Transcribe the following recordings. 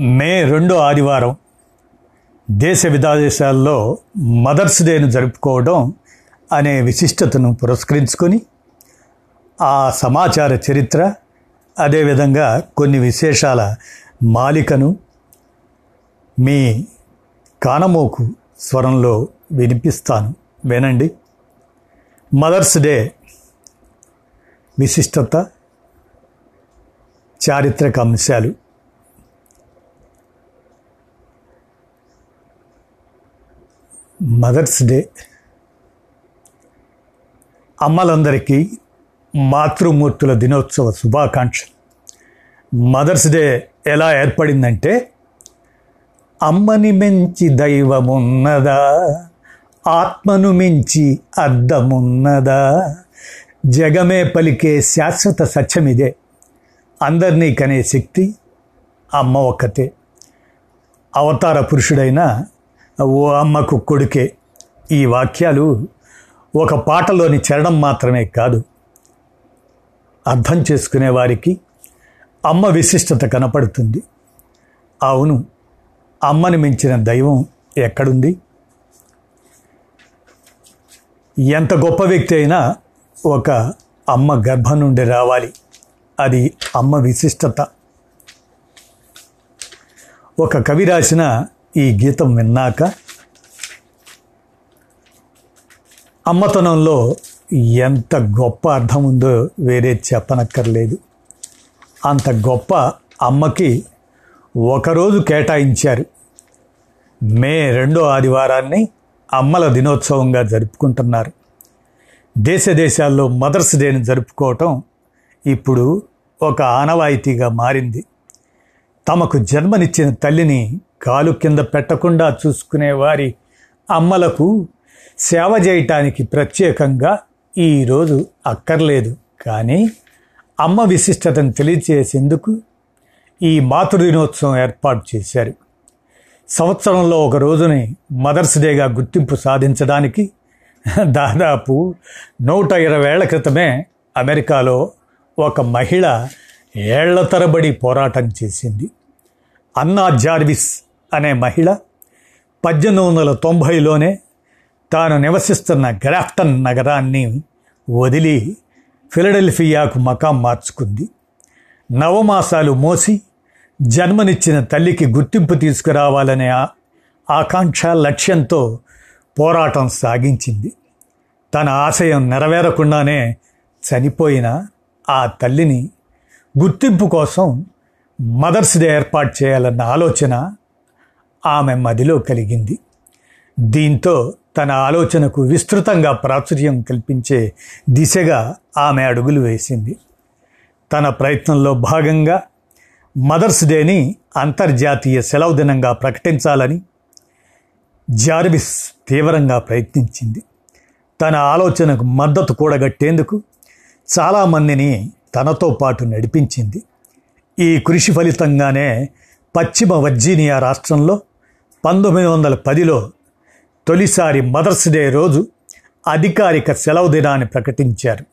మే రెండో ఆదివారం దేశ విదేశాల్లో మదర్స్ డేను జరుపుకోవడం అనే విశిష్టతను పురస్కరించుకొని ఆ సమాచార చరిత్ర అదేవిధంగా కొన్ని విశేషాల మాలికను మీ కానమోకు స్వరంలో వినిపిస్తాను. వినండి. మదర్స్ డే విశిష్టత చారిత్రక అంశాలు. Mothers day. అమ్మలందరికీ మాతృమూర్తుల దినోత్సవ శుభాకాంక్షలు. మదర్స్ డే ఎలా ఏర్పడిందంటే అమ్మని మించి దైవమున్నదా ఆత్మను మించి అద్దమున్నదా జగమే పలికే శాశ్వత సత్యమిదే. అందరినీ కనే శక్తి అమ్మ ఒక్కతే. అవతార పురుషుడైన ఓ అమ్మకు కొడుకే. ఈ వాక్యాలు ఒక పాటలోని చరణం మాత్రమే కాదు. అర్థం చేసుకునే వారికి అమ్మ విశిష్టత కనపడుతుంది. అవును అమ్మని మించిన దైవం ఎక్కడుంది? ఎంత గొప్ప వ్యక్తి అయినా ఒక అమ్మ గర్భం నుండి రావాలి. అది అమ్మ విశిష్టత. ఒక కవి రాసిన ఈ గీతం విన్నాక అమ్మతనంలో ఎంత గొప్ప అర్థం ఉందో వేరే చెప్పనక్కర్లేదు. అంత గొప్ప అమ్మకి ఒకరోజు కేటాయించారు. మే రెండో ఆదివారాన్ని అమ్మల దినోత్సవంగా జరుపుకుంటున్నారు. దేశ దేశాల్లో మదర్స్ డేని జరుపుకోవటం ఇప్పుడు ఒక ఆనవాయితీగా మారింది. తమకు జన్మనిచ్చిన తల్లిని కాలు కింద పెట్టకుండా చూసుకునే వారి అమ్మలకు సేవ చేయటానికి ప్రత్యేకంగా ఈరోజు అక్కర్లేదు. కానీ అమ్మ విశిష్టతను తెలియచేసేందుకు ఈ మాతృదినోత్సవం ఏర్పాటు చేశారు. సంవత్సరంలో ఒక రోజుని మదర్స్ డేగా గుర్తింపు సాధించడానికి దాదాపు నూట ఇరవై ఏళ్ళ క్రితమే అమెరికాలో ఒక మహిళ ఏళ్ళ తరబడి పోరాటం చేసింది. అన్నా జార్విస్ అనే మహిళ పద్దెనిమిది వందల తొంభైలోనే తాను నివసిస్తున్న గ్రాఫ్టన్ నగరాన్ని వదిలి ఫిలడెల్ఫియాకు మకాం మార్చుకుంది. నవమాసాలు మోసి జన్మనిచ్చిన తల్లికి గుర్తింపు తీసుకురావాలనే ఆకాంక్ష లక్ష్యంతో పోరాటం సాగించింది. తన ఆశయం నెరవేరకుండానే చనిపోయిన ఆ తల్లిని గుర్తింపు కోసం మదర్స్ డే ఏర్పాటు చేయాలన్న ఆలోచన ఆమె మదిలో కలిగింది. దీంతో తన ఆలోచనకు విస్తృతంగా ప్రాచుర్యం కల్పించే దిశగా ఆమె అడుగులు వేసింది. తన ప్రయత్నంలో భాగంగా మదర్స్ డేని అంతర్జాతీయ సెలవు దినంగా ప్రకటించాలని జార్విస్ తీవ్రంగా ప్రయత్నించింది. తన ఆలోచనకు మద్దతు కూడగట్టేందుకు చాలామందిని తనతో పాటు నడిపించింది. ఈ కృషి ఫలితంగానే పశ్చిమ వర్జీనియా రాష్ట్రంలో పంతొమ్మిది వందల పదిలో తొలిసారి మదర్స్ డే రోజు అధికారిక సెలవు దినాన్ని ప్రకటించారు.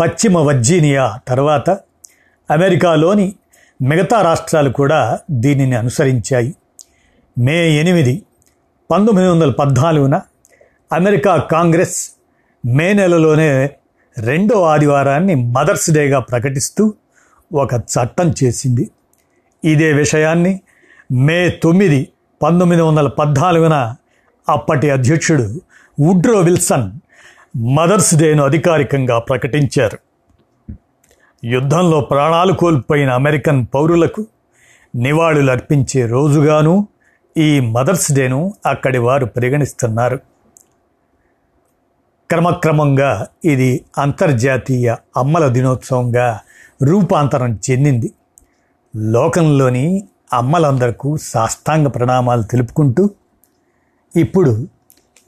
పశ్చిమ వర్జీనియా తర్వాత అమెరికాలోని మిగతా రాష్ట్రాలు కూడా దీనిని అనుసరించాయి. మే ఎనిమిది పంతొమ్మిది వందల పద్నాలుగున అమెరికా కాంగ్రెస్ మే నెలలోనే రెండో ఆదివారాన్ని మదర్స్ డేగా ప్రకటిస్తూ ఒక చట్టం చేసింది. ఇదే విషయాన్ని మే తొమ్మిది పంతొమ్మిది వందల పద్నాలుగున అప్పటి అధ్యక్షుడు వుడ్రో విల్సన్ మదర్స్ డేను అధికారికంగా ప్రకటించారు. యుద్ధంలో ప్రాణాలు కోల్పోయిన అమెరికన్ పౌరులకు నివాళులు అర్పించే రోజుగాను ఈ మదర్స్ డేను అక్కడి వారు పరిగణిస్తున్నారు. క్రమక్రమంగా ఇది అంతర్జాతీయ అమ్మల దినోత్సవంగా రూపాంతరం చెందింది. లోకంలోని అమ్మలందరకు సాష్టాంగ ప్రణామాలు తెలుపుకుంటూ ఇప్పుడు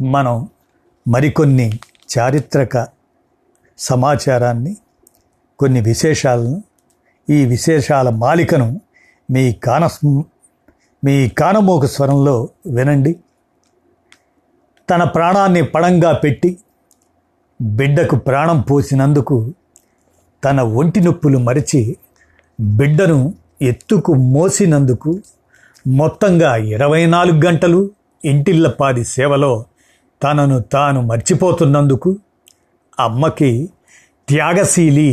మనం మరికొన్ని చారిత్రక సమాచారాన్ని కొన్ని విశేషాలను ఈ విశేషాల మాలికను మీ కాన మీ కానమోక స్వరంలో వినండి. తన ప్రాణాన్ని పడంగా పెట్టి బిడ్డకు ప్రాణం పోసినందుకు తన ఒంటి నొప్పులు మరిచి బిడ్డను ఎత్తుకు మోసినందుకు మొత్తంగా ఇరవై నాలుగు గంటలు ఇంటిల్లపాది సేవలో తనను తాను మర్చిపోతున్నందుకు అమ్మకి త్యాగశీలి